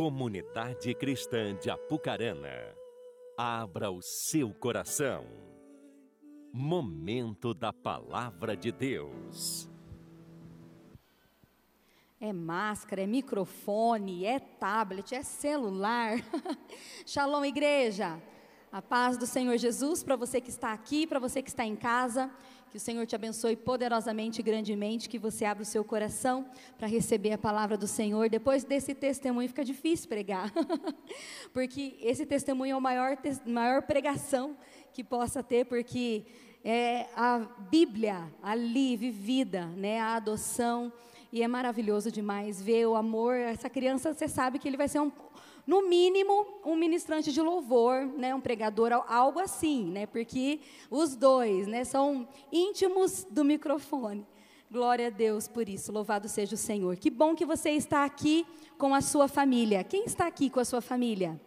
Comunidade Cristã de Apucarana, abra o seu coração. Momento da Palavra de Deus. É máscara, é microfone, é tablet, é celular. Shalom, igreja. A paz do Senhor Jesus para você que está aqui, para você que está em casa. Que o Senhor te abençoe poderosamente e grandemente, que você abra o seu coração para receber a palavra do Senhor. Depois desse testemunho fica difícil pregar, porque esse testemunho é a maior, maior pregação que possa ter, porque é a Bíblia ali vivida, né, a adoção, e é maravilhoso demais ver o amor. Essa criança, você sabe que ele vai ser um, no mínimo, um ministrante de louvor, né, um pregador, algo assim, né, porque os dois né, são íntimos do microfone. Glória a Deus por isso, louvado seja o Senhor. Que bom que você está aqui com a sua família. Quem está aqui com a sua família?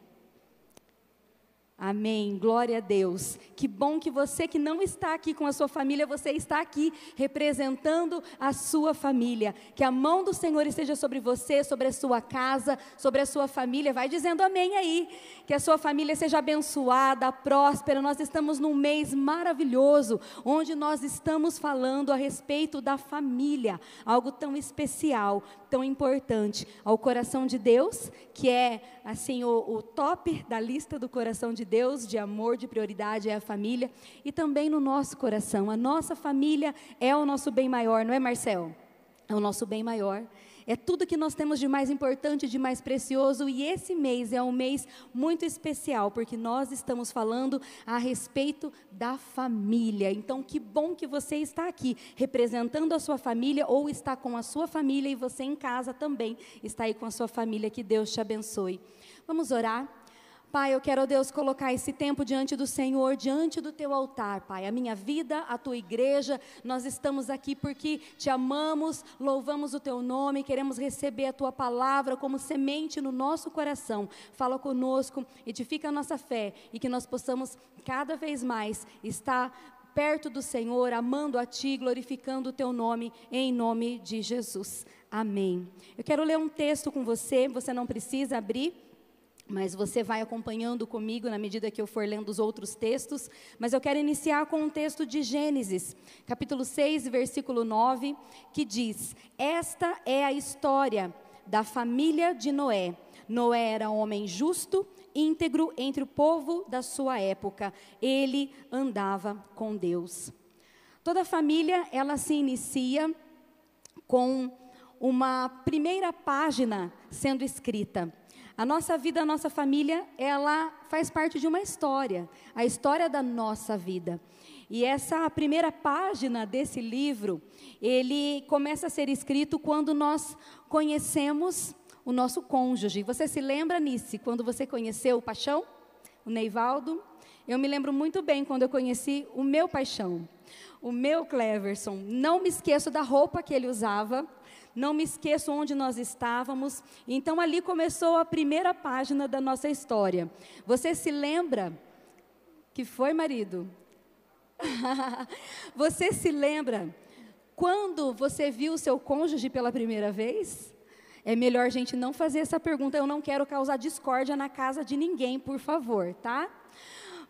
Amém. Glória a Deus. Que bom que você que não está aqui com a sua família, você está aqui representando a sua família. Que a mão do Senhor esteja sobre você, sobre a sua casa, sobre a sua família. Vai dizendo amém aí. Que a sua família seja abençoada, próspera. Nós estamos num mês maravilhoso, onde nós estamos falando a respeito da família, algo tão especial, tão importante ao coração de Deus, que é assim o, o top da lista do coração de Deus, de amor, de prioridade é a família, e também no nosso coração. A nossa família é o nosso bem maior, não é, Marcel? É o nosso bem maior. É tudo que nós temos de mais importante, de mais precioso, e esse mês é um mês muito especial, porque nós estamos falando a respeito da família. Então, que bom que você está aqui representando a sua família ou está com a sua família e você em casa também está aí com a sua família. Que Deus te abençoe. Vamos orar. Pai, eu quero, Deus, colocar esse tempo diante do Senhor, diante do teu altar, Pai. A minha vida, a tua igreja, nós estamos aqui porque te amamos, louvamos o teu nome, queremos receber a tua palavra como semente no nosso coração. Fala conosco, edifica a nossa fé e que nós possamos cada vez mais estar perto do Senhor, amando a Ti, glorificando o Teu nome, em nome de Jesus. Amém. Eu quero ler um texto com você, você não precisa abrir mas você vai acompanhando comigo na medida que eu for lendo os outros textos. Mas eu quero iniciar com um texto de Gênesis, capítulo 6, versículo 9, que diz: Esta é a história da família de Noé. Noé era um homem justo, íntegro entre o povo da sua época. Ele andava com Deus. Toda família, ela se inicia com uma primeira página sendo escrita. A nossa vida, a nossa família, ela faz parte de uma história, a história da nossa vida. E essa primeira página desse livro, ele começa a ser escrito quando nós conhecemos o nosso cônjuge. Você se lembra, Nice, quando você conheceu o Paixão, o Neivaldo? Eu me lembro muito bem quando eu conheci o meu Paixão, o meu Cleverson. Não me esqueço da roupa que ele usava, não me esqueço onde nós estávamos. Então ali começou a primeira página da nossa história. Você se lembra que foi marido? você se lembra quando você viu o seu cônjuge pela primeira vez? É melhor a gente não fazer essa pergunta. Eu não quero causar discórdia na casa de ninguém, por favor, tá?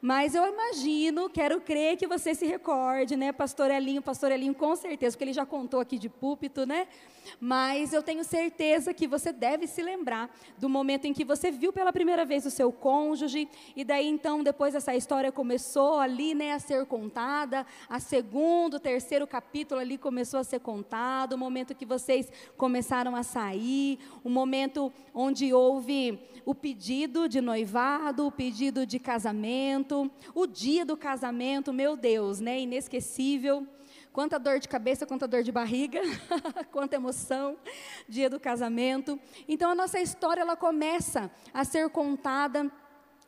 Mas eu imagino, quero crer que você se recorde, né, pastor Elinho, pastor Elinho com certeza, porque ele já contou aqui de púlpito, né? Mas eu tenho certeza que você deve se lembrar do momento em que você viu pela primeira vez o seu cônjuge, e daí então, depois essa história começou ali, né, a ser contada, a segundo, terceiro capítulo ali começou a ser contado, o momento que vocês começaram a sair, o momento onde houve o pedido de noivado, o pedido de casamento, casamento, o dia do casamento, meu Deus, né? Inesquecível. Quanta dor de cabeça, quanta dor de barriga, quanta emoção, dia do casamento. Então a nossa história ela começa a ser contada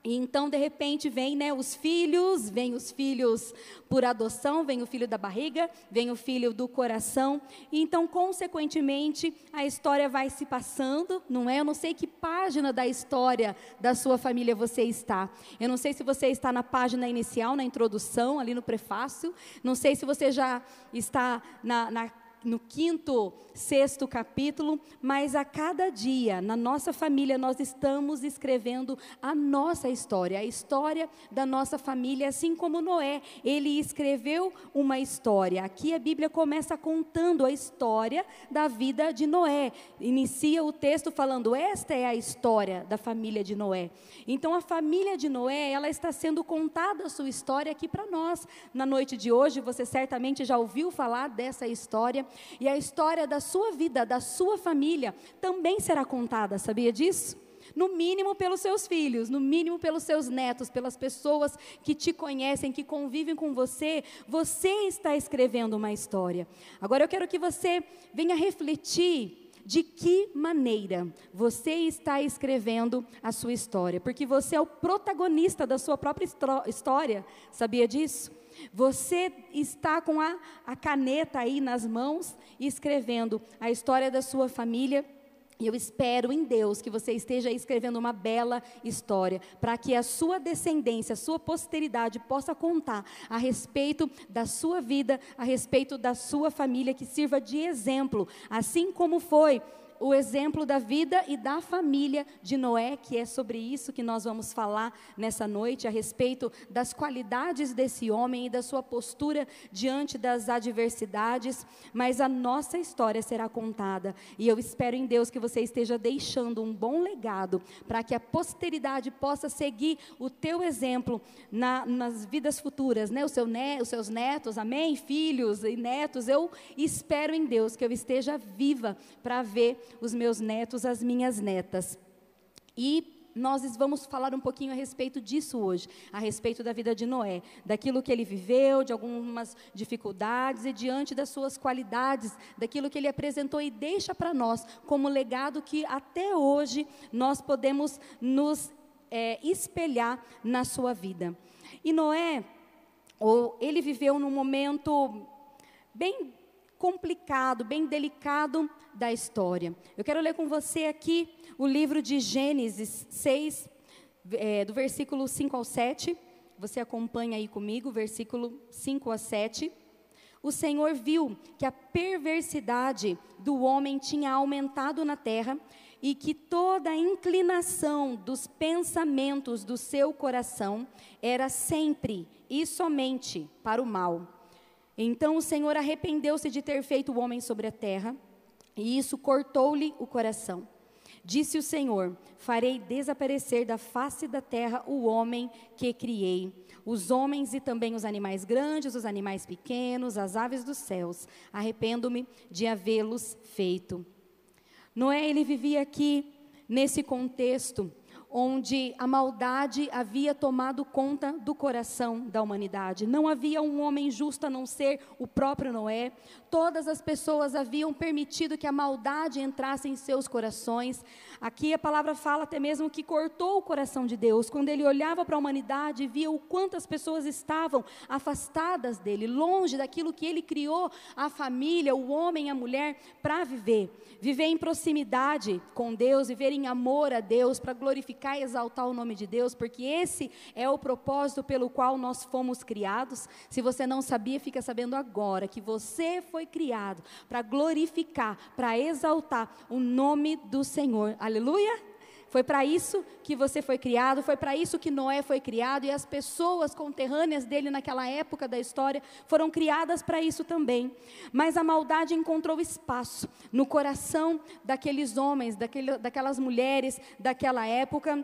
e então, de repente, vem né, os filhos, vem os filhos por adoção, vem o filho da barriga, vem o filho do coração. E então, consequentemente, a história vai se passando, não é? Eu não sei que página da história da sua família você está. Eu não sei se você está na página inicial, na introdução, ali no prefácio. Não sei se você já está na, na no quinto, sexto capítulo, mas a cada dia, na nossa família, nós estamos escrevendo a nossa história, a história da nossa família, assim como Noé, ele escreveu uma história. Aqui a Bíblia começa contando a história da vida de Noé. Inicia o texto falando: "Esta é a história da família de Noé". Então a família de Noé, ela está sendo contada a sua história aqui para nós. Na noite de hoje, você certamente já ouviu falar dessa história. E a história da sua vida, da sua família, também será contada, sabia disso? No mínimo pelos seus filhos, no mínimo pelos seus netos, pelas pessoas que te conhecem, que convivem com você, você está escrevendo uma história. Agora eu quero que você venha refletir de que maneira você está escrevendo a sua história, porque você é o protagonista da sua própria história, sabia disso? Você está com a, a caneta aí nas mãos, escrevendo a história da sua família. E eu espero em Deus que você esteja escrevendo uma bela história, para que a sua descendência, a sua posteridade possa contar a respeito da sua vida, a respeito da sua família, que sirva de exemplo, assim como foi o exemplo da vida e da família de Noé, que é sobre isso que nós vamos falar nessa noite, a respeito das qualidades desse homem e da sua postura diante das adversidades. Mas a nossa história será contada e eu espero em Deus que você esteja deixando um bom legado para que a posteridade possa seguir o teu exemplo na, nas vidas futuras, né? Seu ne, os seus netos, amém? Filhos e netos. Eu espero em Deus que eu esteja viva para ver os meus netos, as minhas netas. E nós vamos falar um pouquinho a respeito disso hoje, a respeito da vida de Noé, daquilo que ele viveu, de algumas dificuldades e diante das suas qualidades, daquilo que ele apresentou e deixa para nós como legado que até hoje nós podemos nos é, espelhar na sua vida. E Noé, ou, ele viveu num momento bem complicado, bem delicado da história. Eu quero ler com você aqui o livro de Gênesis 6, é, do versículo 5 ao 7. Você acompanha aí comigo, versículo 5 a 7. O Senhor viu que a perversidade do homem tinha aumentado na terra e que toda a inclinação dos pensamentos do seu coração era sempre e somente para o mal. Então o Senhor arrependeu-se de ter feito o homem sobre a terra, e isso cortou-lhe o coração. Disse o Senhor: Farei desaparecer da face da terra o homem que criei, os homens e também os animais grandes, os animais pequenos, as aves dos céus. Arrependo-me de havê-los feito. Noé, ele vivia aqui nesse contexto onde a maldade havia tomado conta do coração da humanidade. Não havia um homem justo a não ser o próprio Noé. Todas as pessoas haviam permitido que a maldade entrasse em seus corações. Aqui a palavra fala até mesmo que cortou o coração de Deus. Quando ele olhava para a humanidade, via o quanto as pessoas estavam afastadas dele, longe daquilo que ele criou, a família, o homem, a mulher, para viver. Viver em proximidade com Deus, viver em amor a Deus, para glorificar glorificar e exaltar o nome de Deus, porque esse é o propósito pelo qual nós fomos criados. Se você não sabia, fica sabendo agora que você foi criado para glorificar, para exaltar o nome do Senhor. Aleluia! Foi para isso que você foi criado, foi para isso que Noé foi criado e as pessoas conterrâneas dele naquela época da história foram criadas para isso também. Mas a maldade encontrou espaço no coração daqueles homens, daquele, daquelas mulheres daquela época.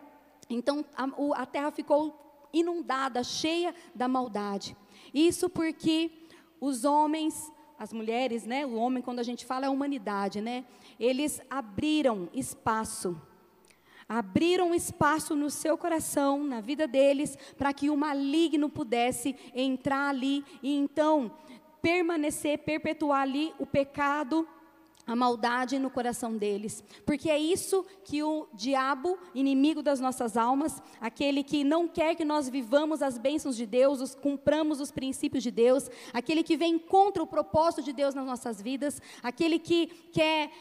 Então a, a terra ficou inundada, cheia da maldade. Isso porque os homens as mulheres, né, o homem quando a gente fala é a humanidade, né? Eles abriram espaço abriram espaço no seu coração, na vida deles, para que o maligno pudesse entrar ali e então permanecer, perpetuar ali o pecado, a maldade no coração deles. Porque é isso que o diabo, inimigo das nossas almas, aquele que não quer que nós vivamos as bênçãos de Deus, os, cumpramos os princípios de Deus, aquele que vem contra o propósito de Deus nas nossas vidas, aquele que quer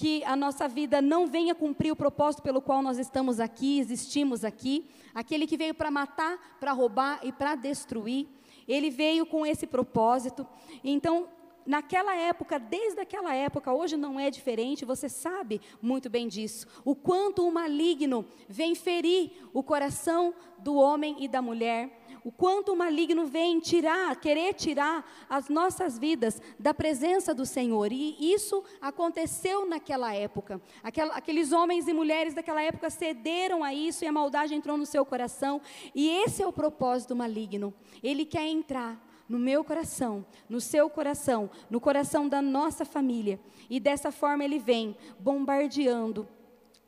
que a nossa vida não venha cumprir o propósito pelo qual nós estamos aqui, existimos aqui. Aquele que veio para matar, para roubar e para destruir. Ele veio com esse propósito. Então, naquela época, desde aquela época, hoje não é diferente, você sabe muito bem disso. O quanto o maligno vem ferir o coração do homem e da mulher. O quanto o maligno vem tirar, querer tirar as nossas vidas da presença do Senhor. E isso aconteceu naquela época. Aqueles homens e mulheres daquela época cederam a isso e a maldade entrou no seu coração. E esse é o propósito do maligno. Ele quer entrar no meu coração, no seu coração, no coração da nossa família. E dessa forma ele vem bombardeando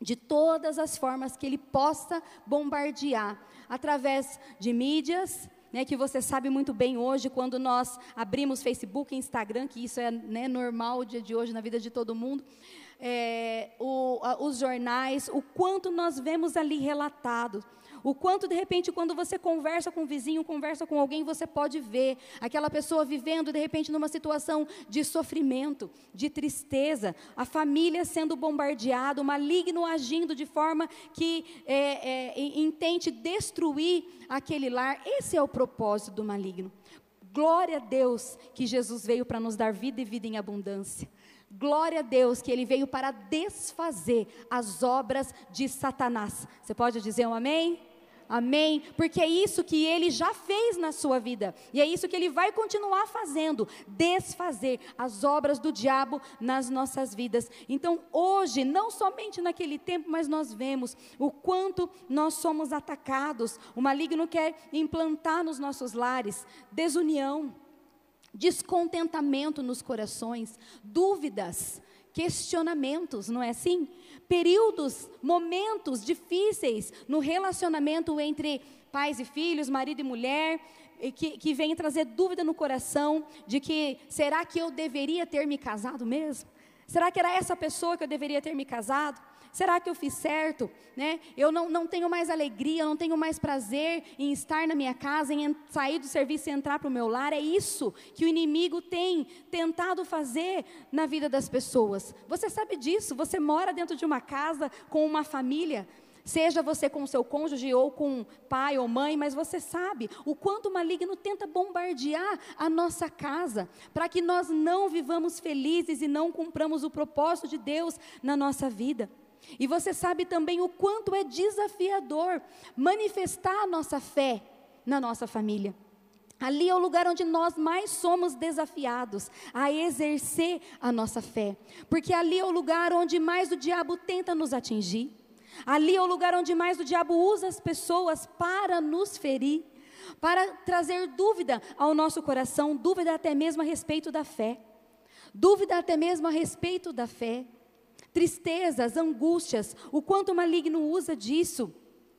de todas as formas que ele possa bombardear, através de mídias, né, que você sabe muito bem hoje, quando nós abrimos Facebook Instagram, que isso é né, normal o dia de hoje na vida de todo mundo, é, o, a, os jornais, o quanto nós vemos ali relatado o quanto, de repente, quando você conversa com um vizinho, conversa com alguém, você pode ver aquela pessoa vivendo, de repente, numa situação de sofrimento, de tristeza, a família sendo bombardeada, o maligno agindo de forma que é, é, intente destruir aquele lar. Esse é o propósito do maligno. Glória a Deus que Jesus veio para nos dar vida e vida em abundância. Glória a Deus que ele veio para desfazer as obras de Satanás. Você pode dizer um amém? Amém? Porque é isso que ele já fez na sua vida. E é isso que ele vai continuar fazendo desfazer as obras do diabo nas nossas vidas. Então, hoje, não somente naquele tempo, mas nós vemos o quanto nós somos atacados. O maligno quer implantar nos nossos lares desunião, descontentamento nos corações, dúvidas questionamentos, não é assim? Períodos, momentos difíceis no relacionamento entre pais e filhos, marido e mulher, que, que vem trazer dúvida no coração de que será que eu deveria ter me casado mesmo? Será que era essa pessoa que eu deveria ter me casado? Será que eu fiz certo? Né? Eu não, não tenho mais alegria, eu não tenho mais prazer em estar na minha casa, em sair do serviço e entrar para o meu lar. É isso que o inimigo tem tentado fazer na vida das pessoas. Você sabe disso, você mora dentro de uma casa com uma família. Seja você com seu cônjuge ou com pai ou mãe, mas você sabe o quanto o maligno tenta bombardear a nossa casa, para que nós não vivamos felizes e não cumpramos o propósito de Deus na nossa vida. E você sabe também o quanto é desafiador manifestar a nossa fé na nossa família. Ali é o lugar onde nós mais somos desafiados a exercer a nossa fé, porque ali é o lugar onde mais o diabo tenta nos atingir. Ali é o lugar onde mais o diabo usa as pessoas para nos ferir, para trazer dúvida ao nosso coração, dúvida até mesmo a respeito da fé. Dúvida até mesmo a respeito da fé tristezas, angústias, o quanto o maligno usa disso.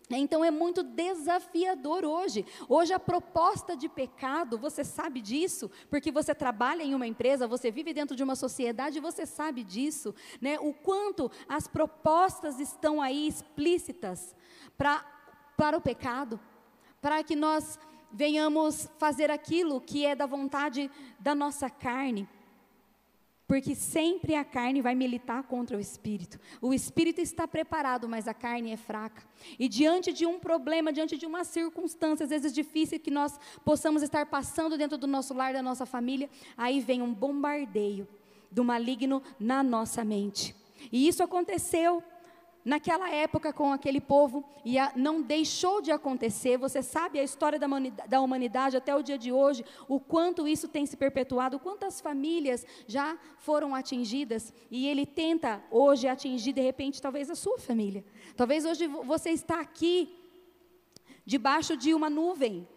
Então é muito desafiador hoje. Hoje a proposta de pecado, você sabe disso, porque você trabalha em uma empresa, você vive dentro de uma sociedade, você sabe disso, né? O quanto as propostas estão aí explícitas para para o pecado, para que nós venhamos fazer aquilo que é da vontade da nossa carne. Porque sempre a carne vai militar contra o espírito. O espírito está preparado, mas a carne é fraca. E diante de um problema, diante de uma circunstância, às vezes difícil que nós possamos estar passando dentro do nosso lar, da nossa família, aí vem um bombardeio do maligno na nossa mente. E isso aconteceu naquela época com aquele povo e não deixou de acontecer. Você sabe a história da humanidade, da humanidade, até o dia de hoje, o quanto isso tem se perpetuado, quantas famílias já foram atingidas e ele tenta hoje atingir de repente talvez a sua família. Talvez hoje você está aqui debaixo de uma nuvem.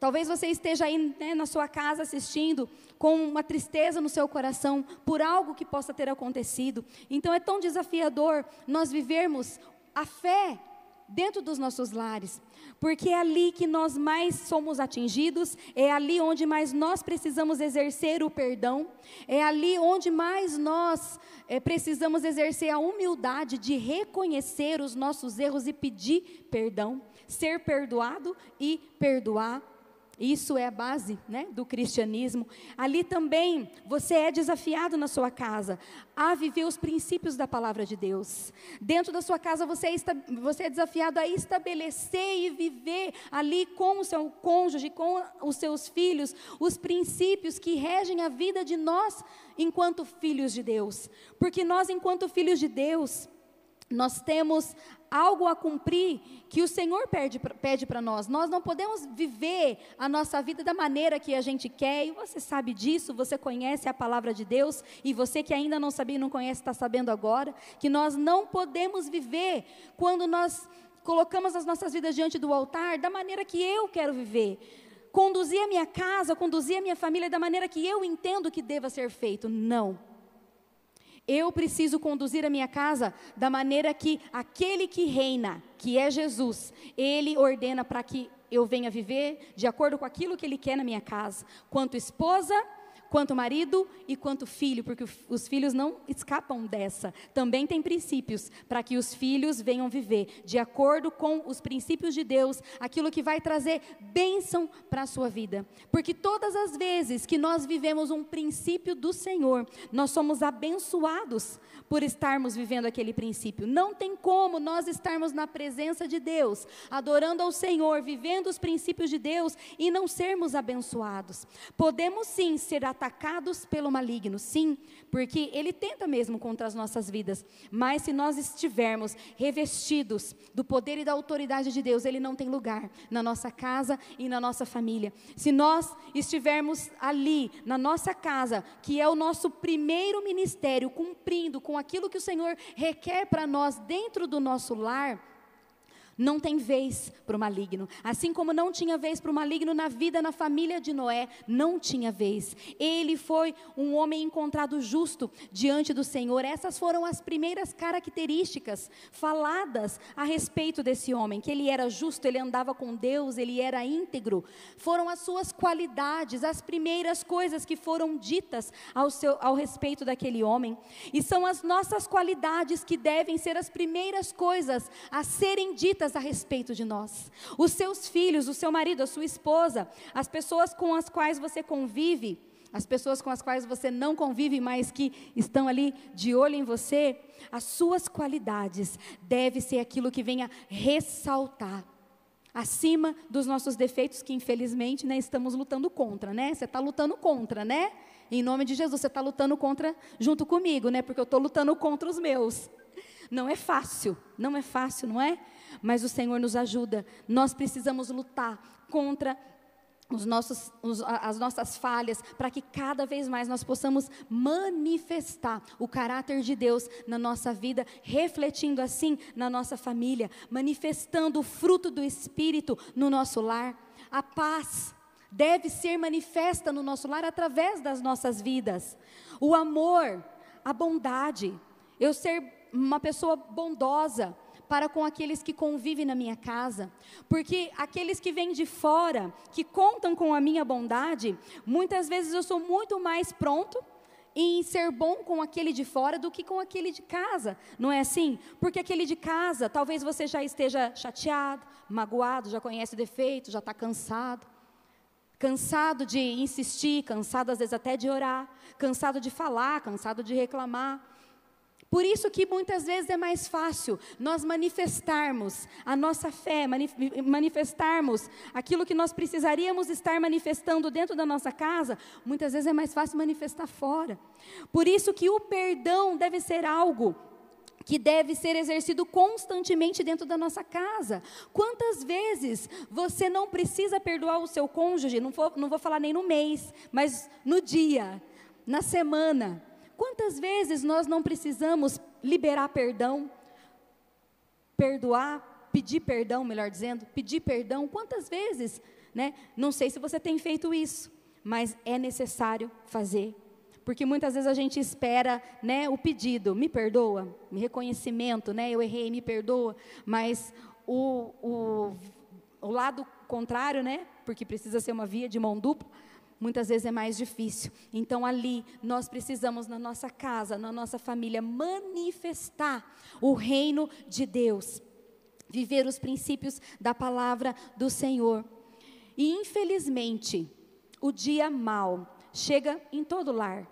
Talvez você esteja aí né, na sua casa assistindo com uma tristeza no seu coração por algo que possa ter acontecido. Então é tão desafiador nós vivermos a fé dentro dos nossos lares, porque é ali que nós mais somos atingidos, é ali onde mais nós precisamos exercer o perdão, é ali onde mais nós é, precisamos exercer a humildade de reconhecer os nossos erros e pedir perdão, ser perdoado e perdoar. Isso é a base né, do cristianismo. Ali também você é desafiado na sua casa a viver os princípios da palavra de Deus. Dentro da sua casa você é, você é desafiado a estabelecer e viver ali com o seu cônjuge, com os seus filhos, os princípios que regem a vida de nós enquanto filhos de Deus. Porque nós, enquanto filhos de Deus, nós temos algo a cumprir que o Senhor pede para nós. Nós não podemos viver a nossa vida da maneira que a gente quer, e você sabe disso, você conhece a palavra de Deus, e você que ainda não sabia e não conhece, está sabendo agora, que nós não podemos viver quando nós colocamos as nossas vidas diante do altar da maneira que eu quero viver. Conduzir a minha casa, conduzir a minha família da maneira que eu entendo que deva ser feito. Não. Eu preciso conduzir a minha casa da maneira que aquele que reina, que é Jesus, ele ordena para que eu venha viver de acordo com aquilo que ele quer na minha casa, quanto esposa, quanto marido e quanto filho, porque os filhos não escapam dessa. Também tem princípios para que os filhos venham viver de acordo com os princípios de Deus, aquilo que vai trazer bênção para a sua vida. Porque todas as vezes que nós vivemos um princípio do Senhor, nós somos abençoados por estarmos vivendo aquele princípio. Não tem como nós estarmos na presença de Deus, adorando ao Senhor, vivendo os princípios de Deus e não sermos abençoados. Podemos sim ser atacados pelo maligno, sim, porque ele tenta mesmo contra as nossas vidas, mas se nós estivermos revestidos do poder e da autoridade de Deus, ele não tem lugar na nossa casa e na nossa família. Se nós estivermos ali na nossa casa, que é o nosso primeiro ministério, cumprindo com aquilo que o Senhor requer para nós dentro do nosso lar, não tem vez para o maligno. Assim como não tinha vez para o maligno na vida, na família de Noé, não tinha vez. Ele foi um homem encontrado justo diante do Senhor. Essas foram as primeiras características faladas a respeito desse homem: que ele era justo, ele andava com Deus, ele era íntegro. Foram as suas qualidades, as primeiras coisas que foram ditas ao, seu, ao respeito daquele homem. E são as nossas qualidades que devem ser as primeiras coisas a serem ditas a respeito de nós. Os seus filhos, o seu marido, a sua esposa, as pessoas com as quais você convive, as pessoas com as quais você não convive, mas que estão ali de olho em você, as suas qualidades deve ser aquilo que venha ressaltar acima dos nossos defeitos que infelizmente né, estamos lutando contra, né? Você está lutando contra, né? Em nome de Jesus, você está lutando contra junto comigo, né? Porque eu estou lutando contra os meus. Não é fácil, não é fácil, não é? Mas o Senhor nos ajuda. Nós precisamos lutar contra os nossos, os, as nossas falhas, para que cada vez mais nós possamos manifestar o caráter de Deus na nossa vida, refletindo assim na nossa família, manifestando o fruto do Espírito no nosso lar. A paz deve ser manifesta no nosso lar através das nossas vidas. O amor, a bondade, eu ser uma pessoa bondosa, para com aqueles que convivem na minha casa, porque aqueles que vêm de fora, que contam com a minha bondade, muitas vezes eu sou muito mais pronto em ser bom com aquele de fora do que com aquele de casa, não é assim? Porque aquele de casa, talvez você já esteja chateado, magoado, já conhece o defeito, já está cansado. Cansado de insistir, cansado às vezes até de orar, cansado de falar, cansado de reclamar. Por isso que muitas vezes é mais fácil nós manifestarmos a nossa fé, manifestarmos aquilo que nós precisaríamos estar manifestando dentro da nossa casa, muitas vezes é mais fácil manifestar fora. Por isso que o perdão deve ser algo que deve ser exercido constantemente dentro da nossa casa. Quantas vezes você não precisa perdoar o seu cônjuge, não vou, não vou falar nem no mês, mas no dia, na semana, Quantas vezes nós não precisamos liberar perdão, perdoar, pedir perdão, melhor dizendo, pedir perdão? Quantas vezes, né? Não sei se você tem feito isso, mas é necessário fazer. Porque muitas vezes a gente espera, né, o pedido, me perdoa, me reconhecimento, né, eu errei, me perdoa, mas o, o, o lado contrário, né, porque precisa ser uma via de mão dupla, muitas vezes é mais difícil. Então, ali, nós precisamos, na nossa casa, na nossa família, manifestar o reino de Deus, viver os princípios da palavra do Senhor. E infelizmente, o dia mal chega em todo lar.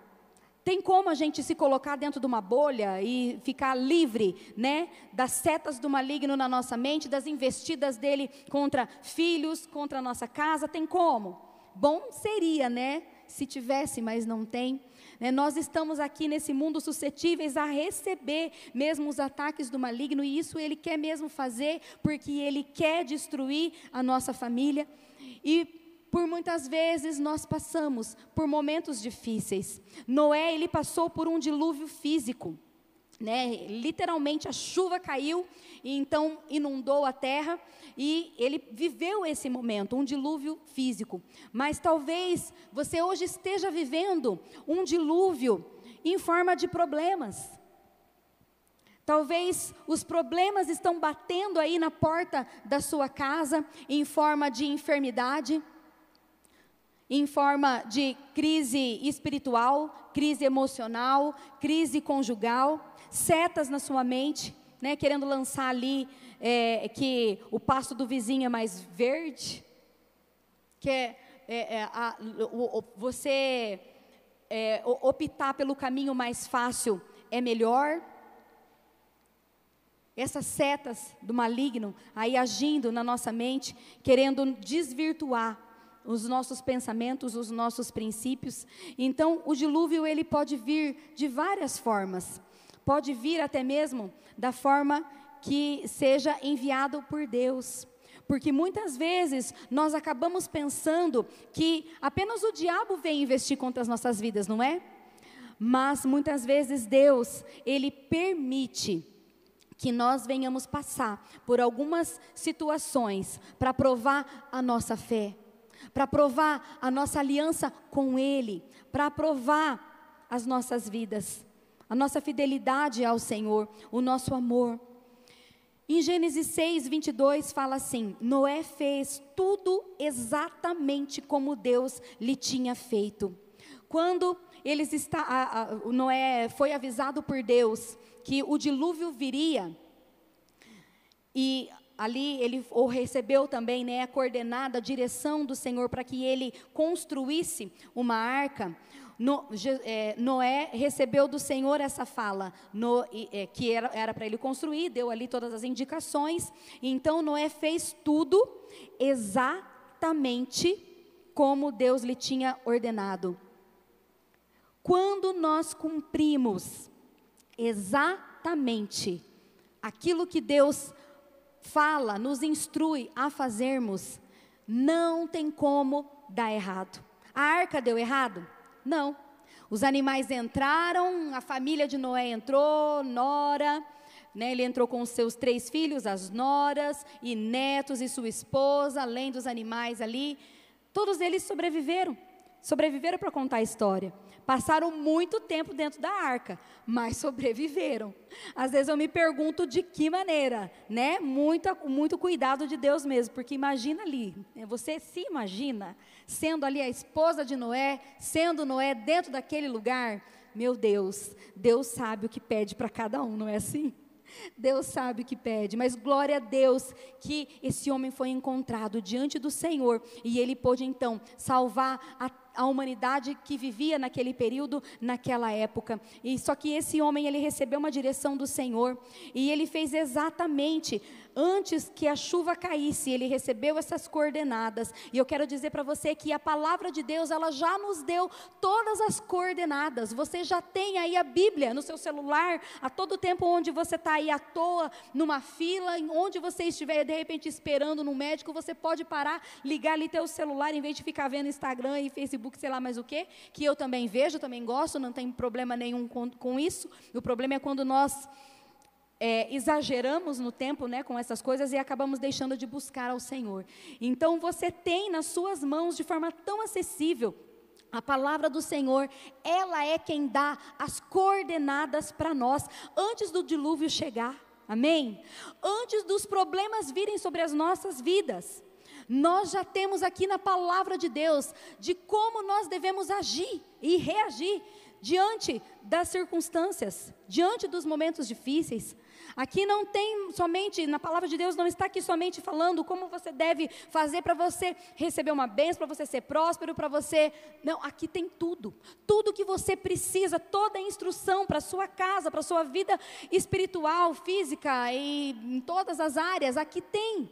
Tem como a gente se colocar dentro de uma bolha e ficar livre, né, das setas do maligno na nossa mente, das investidas dele contra filhos, contra a nossa casa? Tem como? Bom seria, né, se tivesse, mas não tem. Né, nós estamos aqui nesse mundo suscetíveis a receber mesmo os ataques do maligno, e isso ele quer mesmo fazer, porque ele quer destruir a nossa família. E por muitas vezes nós passamos por momentos difíceis. Noé, ele passou por um dilúvio físico. Né? Literalmente a chuva caiu e então inundou a terra e ele viveu esse momento, um dilúvio físico. Mas talvez você hoje esteja vivendo um dilúvio em forma de problemas. Talvez os problemas estão batendo aí na porta da sua casa em forma de enfermidade em forma de crise espiritual, crise emocional, crise conjugal, setas na sua mente, né, querendo lançar ali é, que o pasto do vizinho é mais verde, que é, é, é a, o, o, você é, optar pelo caminho mais fácil é melhor. Essas setas do maligno aí agindo na nossa mente, querendo desvirtuar os nossos pensamentos, os nossos princípios. Então, o dilúvio ele pode vir de várias formas. Pode vir até mesmo da forma que seja enviado por Deus. Porque muitas vezes nós acabamos pensando que apenas o diabo vem investir contra as nossas vidas, não é? Mas muitas vezes Deus, ele permite que nós venhamos passar por algumas situações para provar a nossa fé, para provar a nossa aliança com Ele, para provar as nossas vidas, a nossa fidelidade ao Senhor, o nosso amor. Em Gênesis 6, 22 fala assim: Noé fez tudo exatamente como Deus lhe tinha feito. Quando eles está, a, a, Noé foi avisado por Deus que o dilúvio viria, e ali ele ou recebeu também né, a coordenada, a direção do Senhor para que ele construísse uma arca. No, é, Noé recebeu do Senhor essa fala, no, é, que era para ele construir, deu ali todas as indicações. Então Noé fez tudo exatamente como Deus lhe tinha ordenado. Quando nós cumprimos exatamente aquilo que Deus fala, nos instrui a fazermos, não tem como dar errado. A arca deu errado? Não. Os animais entraram, a família de Noé entrou, Nora, né, ele entrou com os seus três filhos, as noras e netos e sua esposa, além dos animais ali. Todos eles sobreviveram. Sobreviveram para contar a história. Passaram muito tempo dentro da arca, mas sobreviveram. Às vezes eu me pergunto de que maneira, né? Muito, muito cuidado de Deus mesmo, porque imagina ali, né? você se imagina sendo ali a esposa de Noé, sendo Noé dentro daquele lugar. Meu Deus, Deus sabe o que pede para cada um, não é assim? Deus sabe o que pede, mas glória a Deus que esse homem foi encontrado diante do Senhor e ele pôde então salvar a a humanidade que vivia naquele período, naquela época. E só que esse homem ele recebeu uma direção do Senhor e ele fez exatamente antes que a chuva caísse, ele recebeu essas coordenadas. E eu quero dizer para você que a palavra de Deus, ela já nos deu todas as coordenadas. Você já tem aí a Bíblia no seu celular, a todo tempo onde você está aí à toa, numa fila, onde você estiver de repente esperando no médico, você pode parar, ligar ali teu celular em vez de ficar vendo Instagram e Facebook, sei lá mais o quê, que eu também vejo, também gosto, não tem problema nenhum com, com isso. O problema é quando nós é, exageramos no tempo né, com essas coisas e acabamos deixando de buscar ao Senhor. Então você tem nas suas mãos de forma tão acessível a palavra do Senhor, ela é quem dá as coordenadas para nós antes do dilúvio chegar. Amém? Antes dos problemas virem sobre as nossas vidas. Nós já temos aqui na palavra de Deus de como nós devemos agir e reagir diante das circunstâncias, diante dos momentos difíceis. Aqui não tem somente, na palavra de Deus não está aqui somente falando como você deve fazer para você receber uma bênção, para você ser próspero, para você. Não, aqui tem tudo. Tudo que você precisa, toda a instrução para sua casa, para a sua vida espiritual, física e em todas as áreas, aqui tem.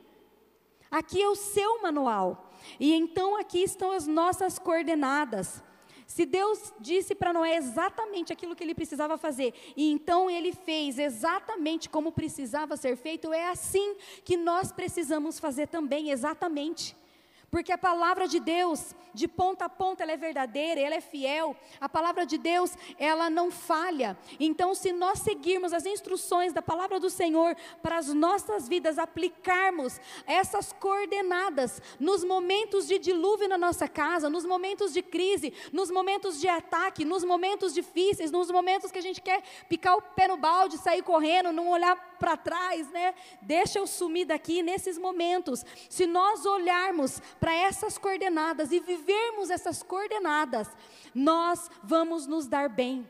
Aqui é o seu manual. E então aqui estão as nossas coordenadas. Se Deus disse para Noé exatamente aquilo que ele precisava fazer, e então ele fez exatamente como precisava ser feito, é assim que nós precisamos fazer também, exatamente. Porque a palavra de Deus, de ponta a ponta, ela é verdadeira, ela é fiel. A palavra de Deus, ela não falha. Então, se nós seguirmos as instruções da palavra do Senhor para as nossas vidas, aplicarmos essas coordenadas nos momentos de dilúvio na nossa casa, nos momentos de crise, nos momentos de ataque, nos momentos difíceis, nos momentos que a gente quer picar o pé no balde, sair correndo, não olhar para trás, né? Deixa eu sumir daqui nesses momentos. Se nós olharmos para essas coordenadas e vivermos essas coordenadas, nós vamos nos dar bem.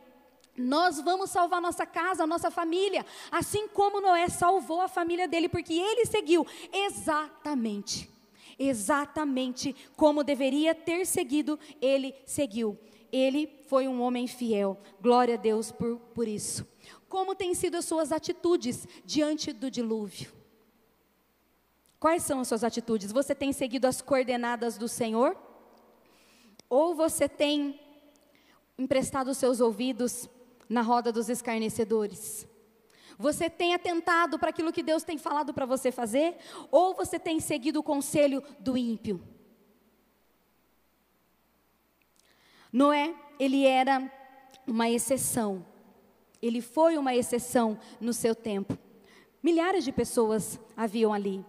Nós vamos salvar nossa casa, nossa família, assim como Noé salvou a família dele, porque ele seguiu exatamente, exatamente como deveria ter seguido, ele seguiu. Ele foi um homem fiel. Glória a Deus por, por isso. Como têm sido as suas atitudes diante do dilúvio? Quais são as suas atitudes? Você tem seguido as coordenadas do Senhor? Ou você tem emprestado os seus ouvidos na roda dos escarnecedores? Você tem atentado para aquilo que Deus tem falado para você fazer? Ou você tem seguido o conselho do ímpio? Noé, ele era uma exceção. Ele foi uma exceção no seu tempo. Milhares de pessoas haviam ali.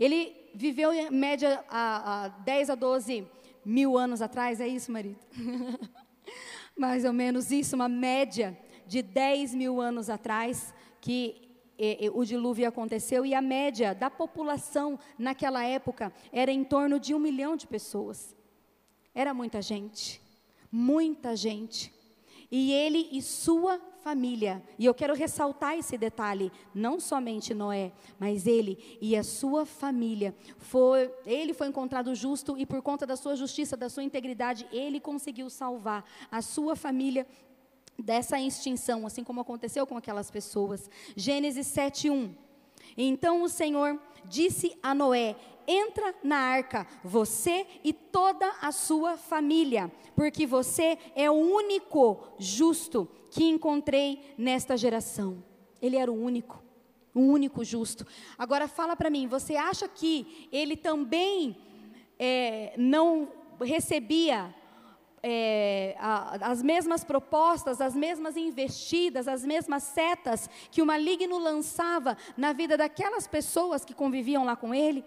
Ele viveu em média há, há 10 a 12 mil anos atrás, é isso, marido? Mais ou menos isso, uma média de 10 mil anos atrás que o dilúvio aconteceu e a média da população naquela época era em torno de um milhão de pessoas. Era muita gente, muita gente. E ele e sua família. E eu quero ressaltar esse detalhe, não somente Noé, mas ele e a sua família. Foi, ele foi encontrado justo e por conta da sua justiça, da sua integridade, ele conseguiu salvar a sua família dessa extinção, assim como aconteceu com aquelas pessoas. Gênesis 7:1. Então o Senhor disse a Noé: Entra na arca, você e toda a sua família, porque você é o único justo que encontrei nesta geração. Ele era o único, o único justo. Agora fala para mim, você acha que ele também é, não recebia é, a, as mesmas propostas, as mesmas investidas, as mesmas setas que o maligno lançava na vida daquelas pessoas que conviviam lá com ele?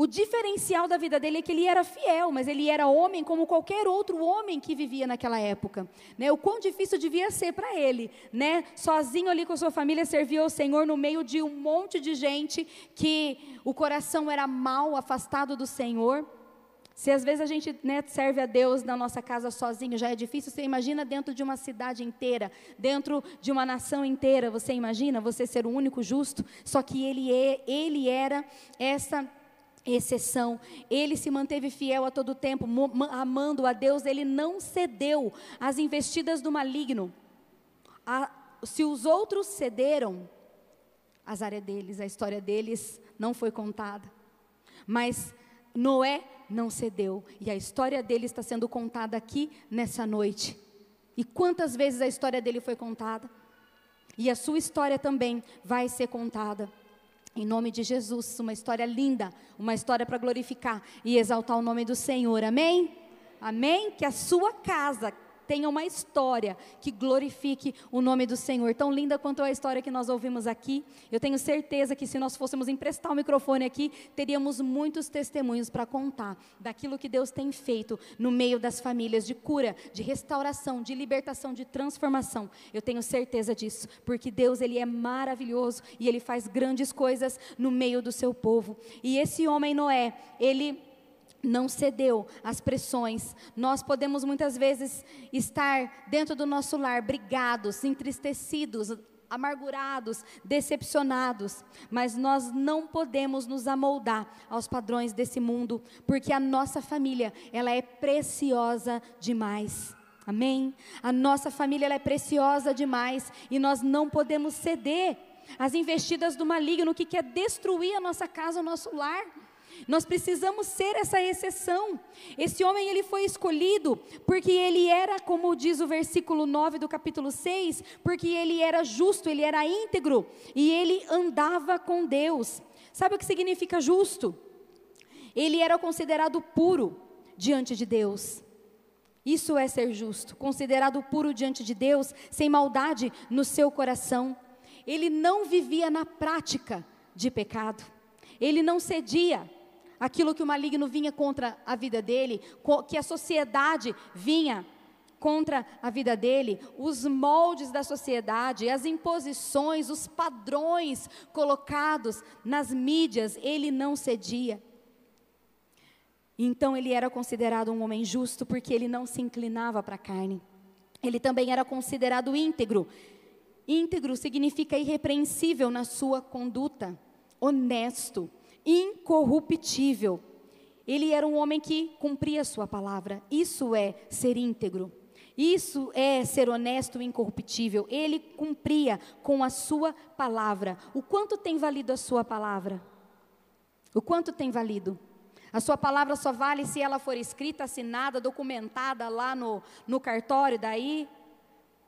O diferencial da vida dele é que ele era fiel, mas ele era homem como qualquer outro homem que vivia naquela época. Né? O quão difícil devia ser para ele, né? sozinho ali com sua família, servir ao Senhor no meio de um monte de gente que o coração era mal, afastado do Senhor. Se às vezes a gente né, serve a Deus na nossa casa sozinho, já é difícil, você imagina dentro de uma cidade inteira, dentro de uma nação inteira, você imagina você ser o único justo? Só que ele, é, ele era essa exceção. Ele se manteve fiel a todo tempo, amando a Deus, ele não cedeu às investidas do maligno. A, se os outros cederam, azar é deles, a história deles não foi contada. Mas Noé não cedeu, e a história dele está sendo contada aqui nessa noite. E quantas vezes a história dele foi contada? E a sua história também vai ser contada. Em nome de Jesus, uma história linda, uma história para glorificar e exaltar o nome do Senhor. Amém? Amém? Que a sua casa tenha uma história que glorifique o nome do Senhor. Tão linda quanto a história que nós ouvimos aqui. Eu tenho certeza que se nós fôssemos emprestar o microfone aqui, teríamos muitos testemunhos para contar daquilo que Deus tem feito no meio das famílias de cura, de restauração, de libertação, de transformação. Eu tenho certeza disso, porque Deus ele é maravilhoso e ele faz grandes coisas no meio do seu povo. E esse homem Noé, ele não cedeu às pressões. Nós podemos muitas vezes estar dentro do nosso lar brigados, entristecidos, amargurados, decepcionados, mas nós não podemos nos amoldar aos padrões desse mundo, porque a nossa família, ela é preciosa demais. Amém? A nossa família ela é preciosa demais e nós não podemos ceder às investidas do maligno que quer destruir a nossa casa, o nosso lar. Nós precisamos ser essa exceção. Esse homem ele foi escolhido porque ele era, como diz o versículo 9 do capítulo 6, porque ele era justo, ele era íntegro e ele andava com Deus. Sabe o que significa justo? Ele era considerado puro diante de Deus. Isso é ser justo, considerado puro diante de Deus, sem maldade no seu coração. Ele não vivia na prática de pecado. Ele não cedia aquilo que o maligno vinha contra a vida dele, que a sociedade vinha contra a vida dele, os moldes da sociedade, as imposições, os padrões colocados nas mídias, ele não cedia. Então ele era considerado um homem justo porque ele não se inclinava para a carne. Ele também era considerado íntegro. Íntegro significa irrepreensível na sua conduta, honesto, incorruptível. Ele era um homem que cumpria a sua palavra. Isso é ser íntegro. Isso é ser honesto e incorruptível. Ele cumpria com a sua palavra. O quanto tem valido a sua palavra? O quanto tem valido? A sua palavra só vale se ela for escrita, assinada, documentada lá no, no cartório, daí.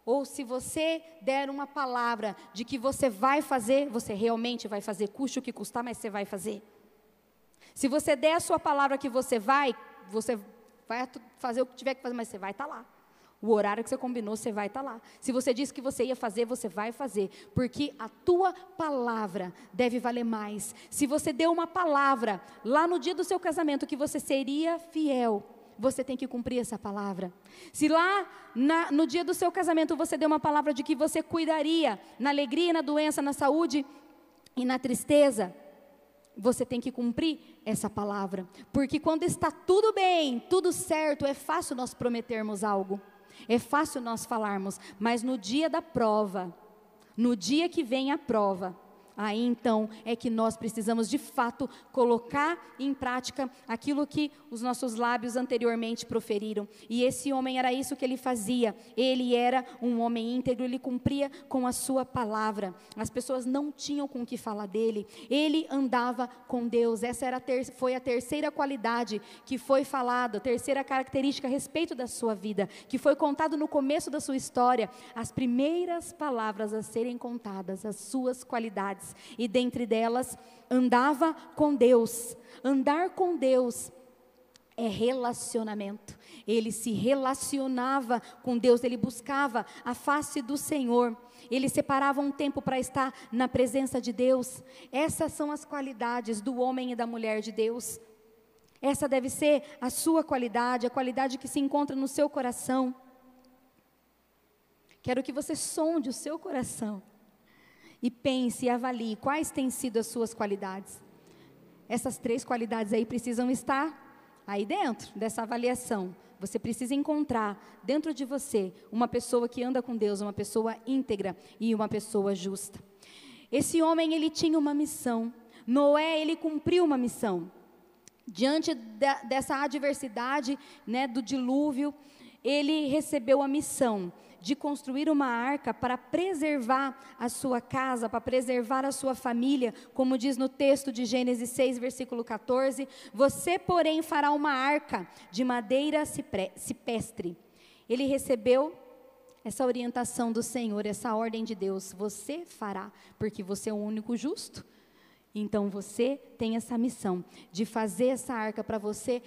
Ou se você der uma palavra de que você vai fazer, você realmente vai fazer, custe o que custar, mas você vai fazer. Se você der a sua palavra que você vai, você vai fazer o que tiver que fazer, mas você vai estar tá lá. O horário que você combinou, você vai estar tá lá. Se você disse que você ia fazer, você vai fazer. Porque a tua palavra deve valer mais. Se você deu uma palavra lá no dia do seu casamento que você seria fiel, você tem que cumprir essa palavra. Se lá na, no dia do seu casamento você deu uma palavra de que você cuidaria na alegria, na doença, na saúde e na tristeza, você tem que cumprir essa palavra. Porque quando está tudo bem, tudo certo, é fácil nós prometermos algo. É fácil nós falarmos, mas no dia da prova, no dia que vem a prova, Aí então é que nós precisamos de fato colocar em prática aquilo que os nossos lábios anteriormente proferiram. E esse homem era isso que ele fazia. Ele era um homem íntegro, ele cumpria com a sua palavra. As pessoas não tinham com o que falar dele. Ele andava com Deus. Essa era a ter, foi a terceira qualidade que foi falada, a terceira característica a respeito da sua vida, que foi contado no começo da sua história. As primeiras palavras a serem contadas, as suas qualidades e dentre delas andava com Deus. Andar com Deus é relacionamento. Ele se relacionava com Deus, ele buscava a face do Senhor. Ele separava um tempo para estar na presença de Deus. Essas são as qualidades do homem e da mulher de Deus. Essa deve ser a sua qualidade, a qualidade que se encontra no seu coração. Quero que você sonde o seu coração e pense e avalie quais têm sido as suas qualidades. Essas três qualidades aí precisam estar aí dentro dessa avaliação. Você precisa encontrar dentro de você uma pessoa que anda com Deus, uma pessoa íntegra e uma pessoa justa. Esse homem, ele tinha uma missão. Noé, ele cumpriu uma missão. Diante da, dessa adversidade, né, do dilúvio, ele recebeu a missão de construir uma arca para preservar a sua casa, para preservar a sua família, como diz no texto de Gênesis 6, versículo 14: Você, porém, fará uma arca de madeira cipestre. Ele recebeu essa orientação do Senhor, essa ordem de Deus, você fará, porque você é o único justo. Então você tem essa missão de fazer essa arca para você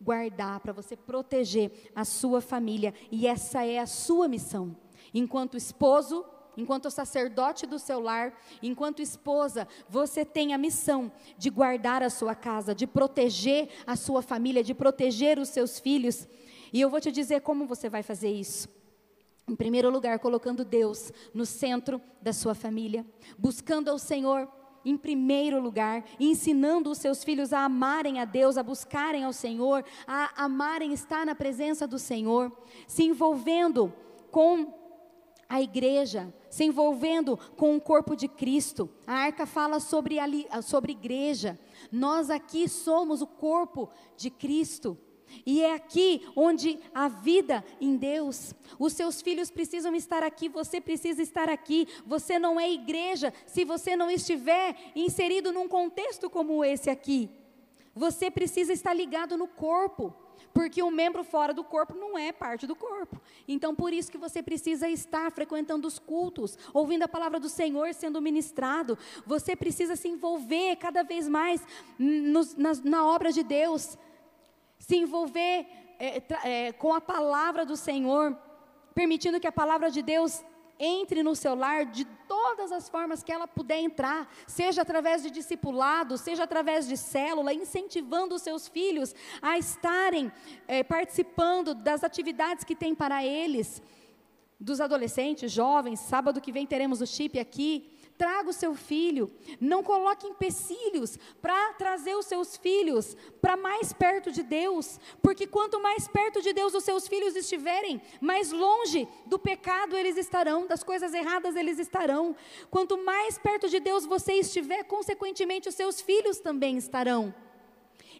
guardar, para você proteger a sua família. E essa é a sua missão. Enquanto esposo, enquanto sacerdote do seu lar, enquanto esposa, você tem a missão de guardar a sua casa, de proteger a sua família, de proteger os seus filhos. E eu vou te dizer como você vai fazer isso. Em primeiro lugar, colocando Deus no centro da sua família, buscando ao Senhor em primeiro lugar, ensinando os seus filhos a amarem a Deus, a buscarem ao Senhor, a amarem estar na presença do Senhor, se envolvendo com a igreja, se envolvendo com o corpo de Cristo. A arca fala sobre, a, sobre igreja. Nós aqui somos o corpo de Cristo. E é aqui onde a vida em Deus. Os seus filhos precisam estar aqui, você precisa estar aqui. Você não é igreja se você não estiver inserido num contexto como esse aqui. Você precisa estar ligado no corpo, porque um membro fora do corpo não é parte do corpo. Então, por isso que você precisa estar frequentando os cultos, ouvindo a palavra do Senhor sendo ministrado. Você precisa se envolver cada vez mais no, na, na obra de Deus se envolver é, é, com a palavra do Senhor, permitindo que a palavra de Deus entre no seu lar de todas as formas que ela puder entrar, seja através de discipulado, seja através de célula, incentivando os seus filhos a estarem é, participando das atividades que tem para eles, dos adolescentes, jovens. Sábado que vem teremos o chip aqui. Traga o seu filho. Não coloque empecilhos para trazer os seus filhos para mais perto de Deus. Porque quanto mais perto de Deus os seus filhos estiverem, mais longe do pecado eles estarão, das coisas erradas eles estarão. Quanto mais perto de Deus você estiver, consequentemente os seus filhos também estarão.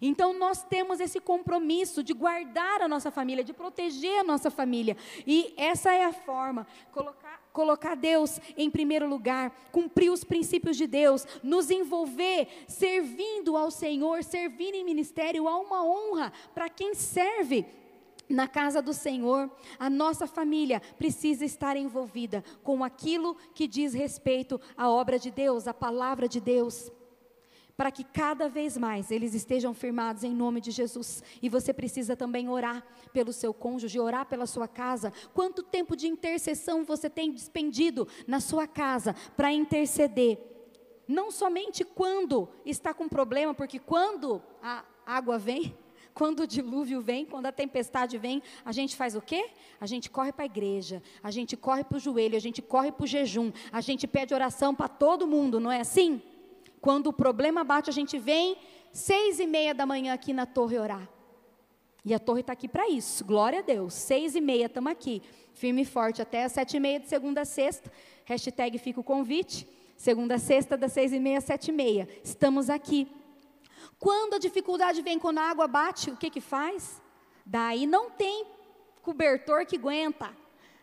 Então nós temos esse compromisso de guardar a nossa família, de proteger a nossa família. E essa é a forma, colocar, colocar Deus em primeiro lugar, cumprir os princípios de Deus, nos envolver servindo ao Senhor, servir em ministério, há uma honra para quem serve na casa do Senhor, a nossa família precisa estar envolvida com aquilo que diz respeito à obra de Deus, à palavra de Deus para que cada vez mais eles estejam firmados em nome de Jesus. E você precisa também orar pelo seu cônjuge, orar pela sua casa. Quanto tempo de intercessão você tem despendido na sua casa para interceder? Não somente quando está com problema, porque quando a água vem, quando o dilúvio vem, quando a tempestade vem, a gente faz o quê? A gente corre para a igreja, a gente corre para o joelho, a gente corre para o jejum, a gente pede oração para todo mundo, não é assim? Quando o problema bate, a gente vem seis e meia da manhã aqui na torre orar. E a torre está aqui para isso, glória a Deus. Seis e meia, estamos aqui, firme e forte, até as sete e meia de segunda a sexta. Hashtag fica o convite. Segunda a sexta, das seis e meia às sete e meia. Estamos aqui. Quando a dificuldade vem, quando a água bate, o que que faz? Daí não tem cobertor que aguenta,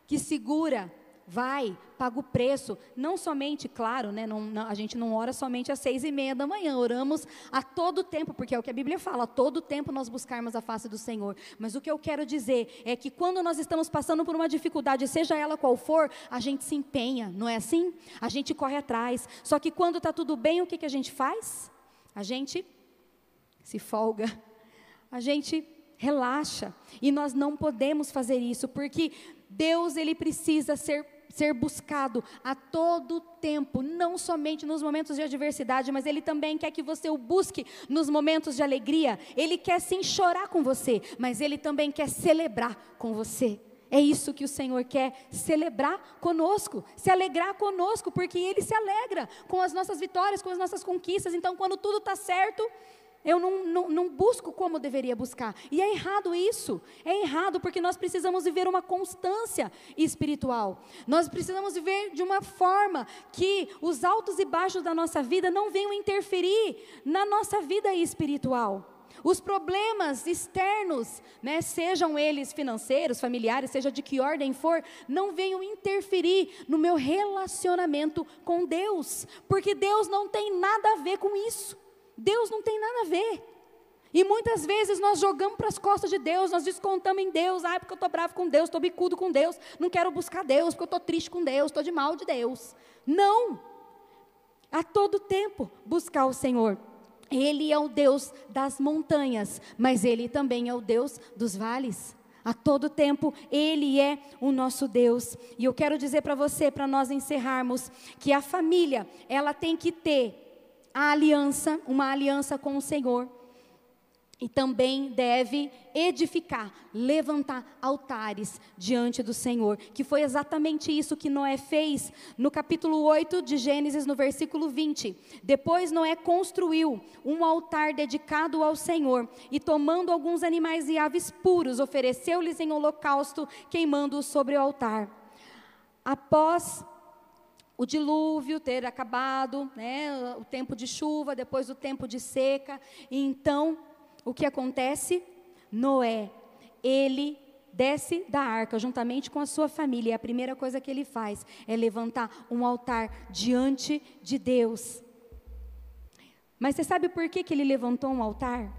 que segura vai, paga o preço. Não somente, claro, né, não, não, a gente não ora somente às seis e meia da manhã, oramos a todo tempo, porque é o que a Bíblia fala, a todo tempo nós buscarmos a face do Senhor. Mas o que eu quero dizer é que quando nós estamos passando por uma dificuldade, seja ela qual for, a gente se empenha, não é assim? A gente corre atrás. Só que quando está tudo bem, o que, que a gente faz? A gente se folga. A gente relaxa. E nós não podemos fazer isso, porque Deus ele precisa ser ser buscado a todo tempo, não somente nos momentos de adversidade, mas Ele também quer que você o busque nos momentos de alegria. Ele quer sim chorar com você, mas Ele também quer celebrar com você. É isso que o Senhor quer, celebrar conosco, se alegrar conosco, porque Ele se alegra com as nossas vitórias, com as nossas conquistas. Então, quando tudo está certo, eu não, não, não, busco como deveria buscar. E é errado isso. É errado porque nós precisamos viver uma constância espiritual. Nós precisamos viver de uma forma que os altos e baixos da nossa vida não venham interferir na nossa vida espiritual. Os problemas externos, né, sejam eles financeiros, familiares, seja de que ordem for, não venham interferir no meu relacionamento com Deus, porque Deus não tem nada a ver com isso. Deus não tem nada a ver. E muitas vezes nós jogamos para as costas de Deus, nós descontamos em Deus, ah, porque eu estou bravo com Deus, estou bicudo com Deus, não quero buscar Deus, porque eu estou triste com Deus, estou de mal de Deus. Não! A todo tempo buscar o Senhor. Ele é o Deus das montanhas, mas Ele também é o Deus dos vales. A todo tempo, Ele é o nosso Deus. E eu quero dizer para você, para nós encerrarmos, que a família, ela tem que ter a aliança, uma aliança com o Senhor. E também deve edificar, levantar altares diante do Senhor, que foi exatamente isso que Noé fez no capítulo 8 de Gênesis, no versículo 20. Depois Noé construiu um altar dedicado ao Senhor e tomando alguns animais e aves puros, ofereceu-lhes em holocausto, queimando-os sobre o altar. após o dilúvio ter acabado, né, o tempo de chuva, depois o tempo de seca, e então o que acontece? Noé, ele desce da arca juntamente com a sua família, e a primeira coisa que ele faz é levantar um altar diante de Deus. Mas você sabe por que, que ele levantou um altar?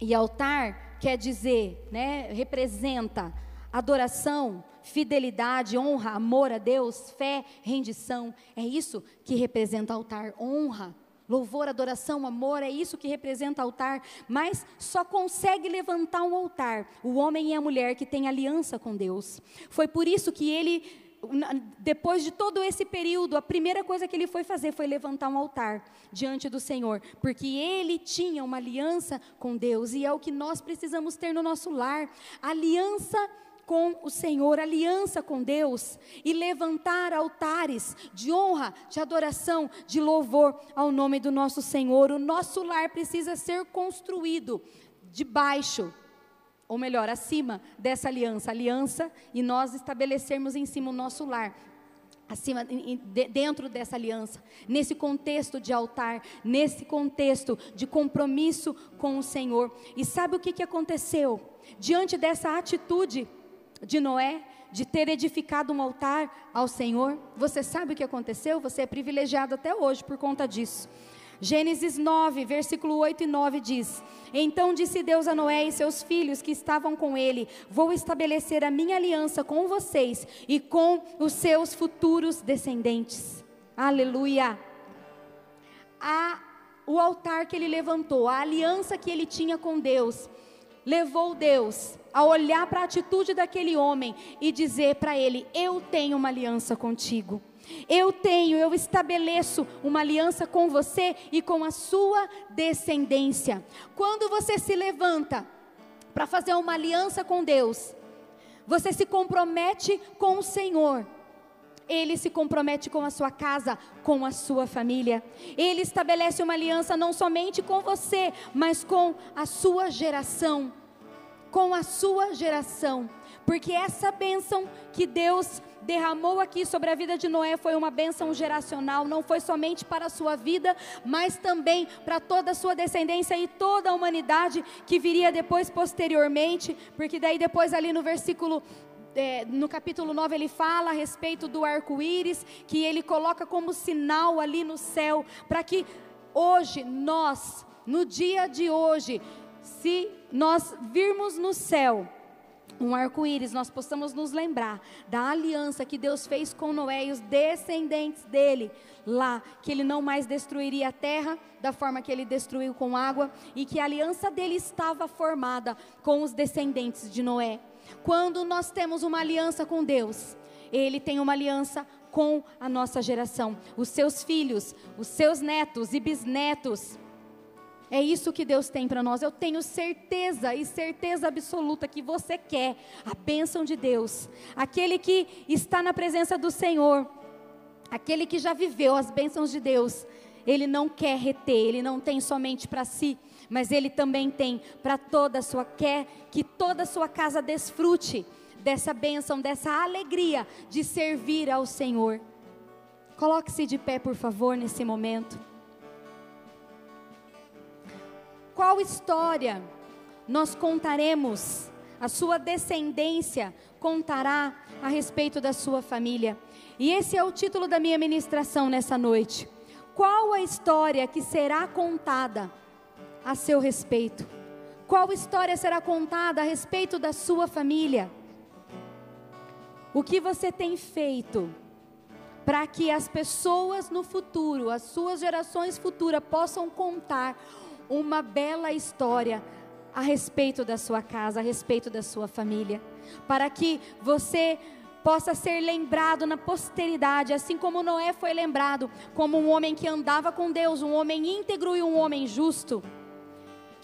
E altar quer dizer, né, representa adoração, fidelidade, honra, amor a Deus, fé, rendição. É isso que representa altar, honra. Louvor, adoração, amor, é isso que representa altar, mas só consegue levantar um altar o homem e a mulher que têm aliança com Deus. Foi por isso que ele, depois de todo esse período, a primeira coisa que ele foi fazer foi levantar um altar diante do Senhor, porque ele tinha uma aliança com Deus e é o que nós precisamos ter no nosso lar aliança o Senhor, aliança com Deus e levantar altares de honra, de adoração, de louvor ao nome do nosso Senhor. O nosso lar precisa ser construído debaixo, ou melhor, acima dessa aliança, aliança e nós estabelecermos em cima o nosso lar. Acima, dentro dessa aliança, nesse contexto de altar, nesse contexto de compromisso com o Senhor. E sabe o que, que aconteceu? Diante dessa atitude de Noé, de ter edificado um altar ao Senhor. Você sabe o que aconteceu? Você é privilegiado até hoje por conta disso. Gênesis 9, versículo 8 e 9 diz: Então disse Deus a Noé e seus filhos que estavam com ele: Vou estabelecer a minha aliança com vocês e com os seus futuros descendentes. Aleluia! A, o altar que ele levantou, a aliança que ele tinha com Deus, levou Deus a olhar para a atitude daquele homem e dizer para ele: Eu tenho uma aliança contigo. Eu tenho, eu estabeleço uma aliança com você e com a sua descendência. Quando você se levanta para fazer uma aliança com Deus, você se compromete com o Senhor. Ele se compromete com a sua casa, com a sua família. Ele estabelece uma aliança não somente com você, mas com a sua geração com a sua geração, porque essa bênção que Deus derramou aqui sobre a vida de Noé foi uma bênção geracional, não foi somente para a sua vida, mas também para toda a sua descendência e toda a humanidade que viria depois, posteriormente, porque daí depois ali no versículo é, no capítulo 9 ele fala a respeito do arco-íris, que ele coloca como sinal ali no céu, para que hoje nós, no dia de hoje, se nós virmos no céu um arco-íris, nós possamos nos lembrar da aliança que Deus fez com Noé e os descendentes dele lá, que ele não mais destruiria a terra da forma que ele destruiu com água e que a aliança dele estava formada com os descendentes de Noé. Quando nós temos uma aliança com Deus, ele tem uma aliança com a nossa geração, os seus filhos, os seus netos e bisnetos. É isso que Deus tem para nós. Eu tenho certeza e certeza absoluta que você quer a bênção de Deus. Aquele que está na presença do Senhor, aquele que já viveu as bênçãos de Deus, ele não quer reter, ele não tem somente para si, mas ele também tem para toda a sua quer que toda a sua casa desfrute dessa bênção, dessa alegria de servir ao Senhor. Coloque-se de pé, por favor, nesse momento. Qual história nós contaremos? A sua descendência contará a respeito da sua família. E esse é o título da minha ministração nessa noite. Qual a história que será contada a seu respeito? Qual história será contada a respeito da sua família? O que você tem feito para que as pessoas no futuro, as suas gerações futuras, possam contar uma bela história a respeito da sua casa, a respeito da sua família, para que você possa ser lembrado na posteridade, assim como Noé foi lembrado como um homem que andava com Deus, um homem íntegro e um homem justo.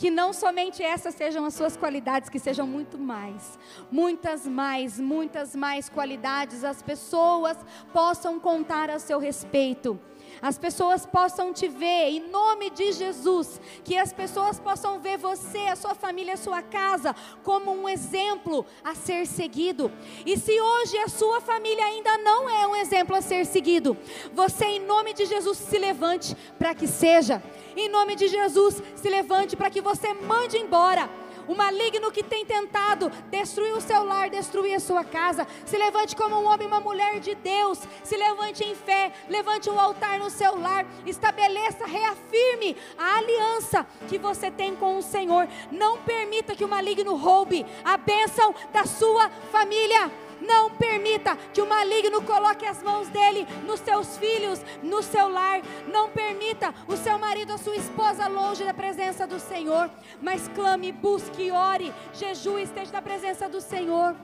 Que não somente essas sejam as suas qualidades, que sejam muito mais, muitas mais, muitas mais qualidades, as pessoas possam contar a seu respeito as pessoas possam te ver, em nome de Jesus, que as pessoas possam ver você, a sua família, a sua casa, como um exemplo a ser seguido. E se hoje a sua família ainda não é um exemplo a ser seguido, você, em nome de Jesus, se levante para que seja. Em nome de Jesus, se levante para que você mande embora o maligno que tem tentado destruir o seu lar, destruir a sua casa. Se levante como um homem e uma mulher de Deus. Se levante em fé, levante um altar no seu lar. Estabeleça, reafirme a aliança que você tem com o Senhor. Não permita que o maligno roube a bênção da sua família. Não permita que o maligno coloque as mãos dele nos seus filhos, no seu lar. Não permita o seu marido, a sua esposa longe da presença do Senhor. Mas clame, busque, ore, jejue, esteja na presença do Senhor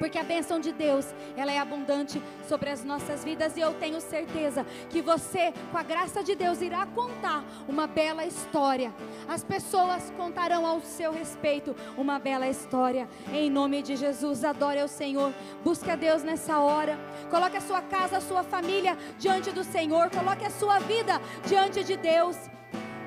porque a bênção de Deus, ela é abundante sobre as nossas vidas e eu tenho certeza que você, com a graça de Deus, irá contar uma bela história. As pessoas contarão ao seu respeito uma bela história. Em nome de Jesus, adore ao Senhor. Busque a Deus nessa hora. Coloque a sua casa, a sua família diante do Senhor. Coloque a sua vida diante de Deus.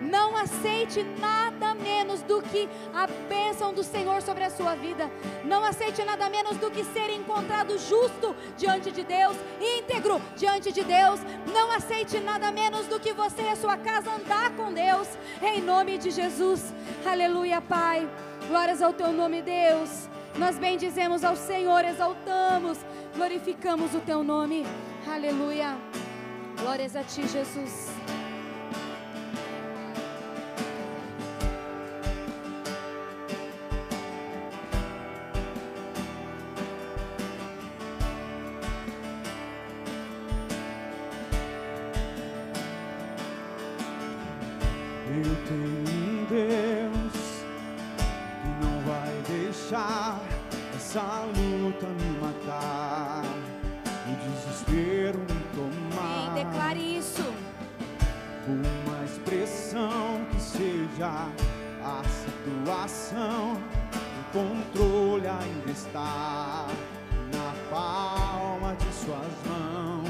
Não aceite nada menos do que a bênção do Senhor sobre a sua vida. Não aceite nada menos do que ser encontrado justo diante de Deus, íntegro diante de Deus. Não aceite nada menos do que você e a sua casa andar com Deus. Em nome de Jesus. Aleluia, Pai. Glórias ao teu nome, Deus. Nós bendizemos ao Senhor, exaltamos, glorificamos o teu nome. Aleluia. Glórias a ti, Jesus. deixar essa luta me matar, o desespero me tomar. Sim, declare isso. Uma expressão que seja a situação, o controle ainda está na palma de suas mãos.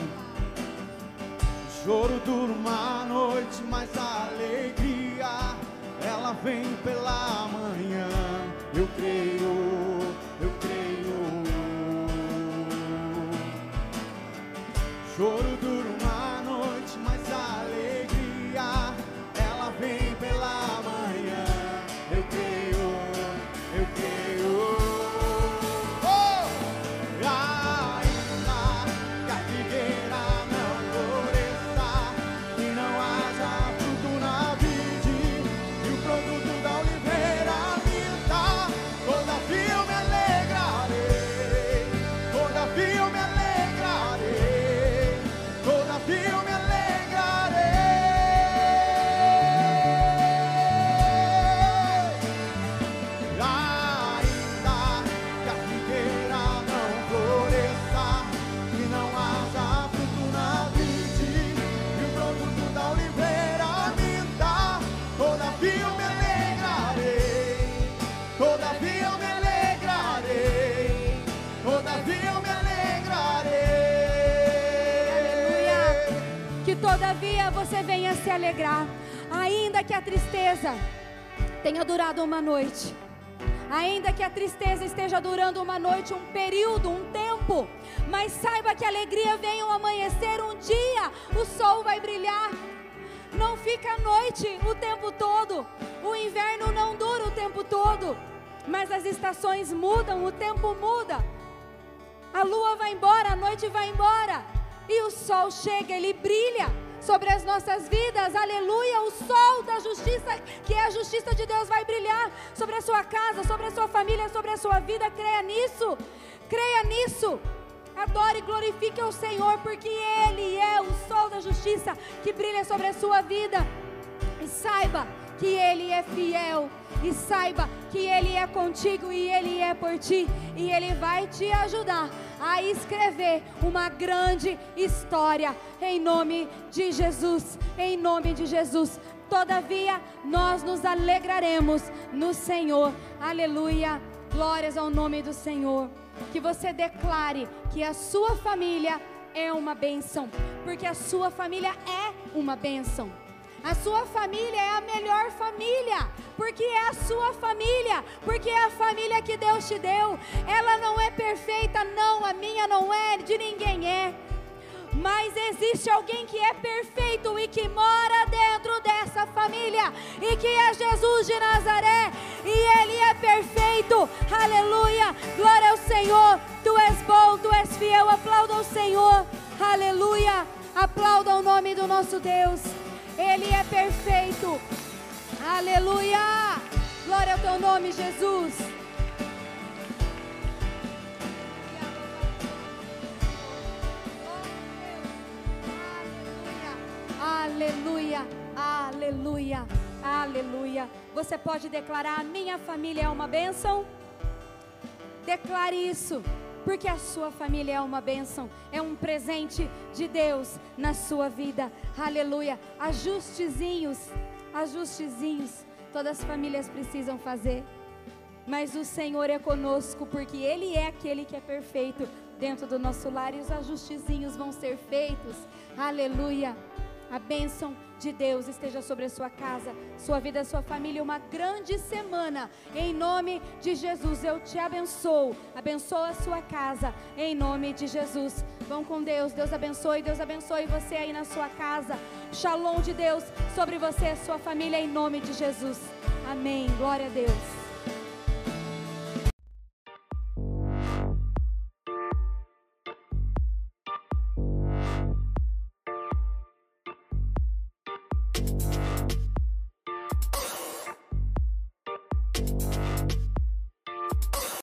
O choro durma a noite, mas a alegria ela vem pela manhã. Eu creio, eu creio. Choro alegrar, ainda que a tristeza tenha durado uma noite, ainda que a tristeza esteja durando uma noite, um período, um tempo, mas saiba que a alegria vem ao amanhecer, um dia o sol vai brilhar. Não fica a noite o tempo todo, o inverno não dura o tempo todo, mas as estações mudam, o tempo muda. A lua vai embora, a noite vai embora, e o sol chega, ele brilha sobre as nossas vidas, aleluia. O sol da justiça, que é a justiça de Deus, vai brilhar sobre a sua casa, sobre a sua família, sobre a sua vida. Creia nisso, creia nisso. Adore e glorifique o Senhor, porque Ele é o sol da justiça que brilha sobre a sua vida. E saiba que Ele é fiel. E saiba que Ele é contigo e Ele é por ti. E Ele vai te ajudar a escrever uma grande história em nome de Jesus, em nome de Jesus. Todavia, nós nos alegraremos no Senhor. Aleluia. Glórias ao nome do Senhor. Que você declare que a sua família é uma bênção, porque a sua família é uma bênção. A sua família é a melhor família, porque é a sua família, porque é a família que Deus te deu. Ela não é perfeita, não, a minha não é, de ninguém é. Mas existe alguém que é perfeito e que mora dentro dessa família, e que é Jesus de Nazaré, e ele é perfeito. Aleluia! Glória ao Senhor. Tu és bom, tu és fiel. Aplauda o Senhor. Aleluia! Aplauda o nome do nosso Deus. Ele é perfeito. Aleluia! Glória ao teu nome, Jesus. Aleluia, aleluia, aleluia. Você pode declarar: minha família é uma bênção? Declare isso, porque a sua família é uma bênção, é um presente de Deus na sua vida. Aleluia. Ajustezinhos, ajustezinhos, todas as famílias precisam fazer. Mas o Senhor é conosco, porque Ele é aquele que é perfeito dentro do nosso lar e os ajustezinhos vão ser feitos. Aleluia. A bênção de Deus esteja sobre a sua casa, sua vida, sua família. Uma grande semana. Em nome de Jesus, eu te abençoo. Abençoa a sua casa. Em nome de Jesus. Vão com Deus. Deus abençoe. Deus abençoe você aí na sua casa. Shalom de Deus sobre você e sua família. Em nome de Jesus. Amém. Glória a Deus.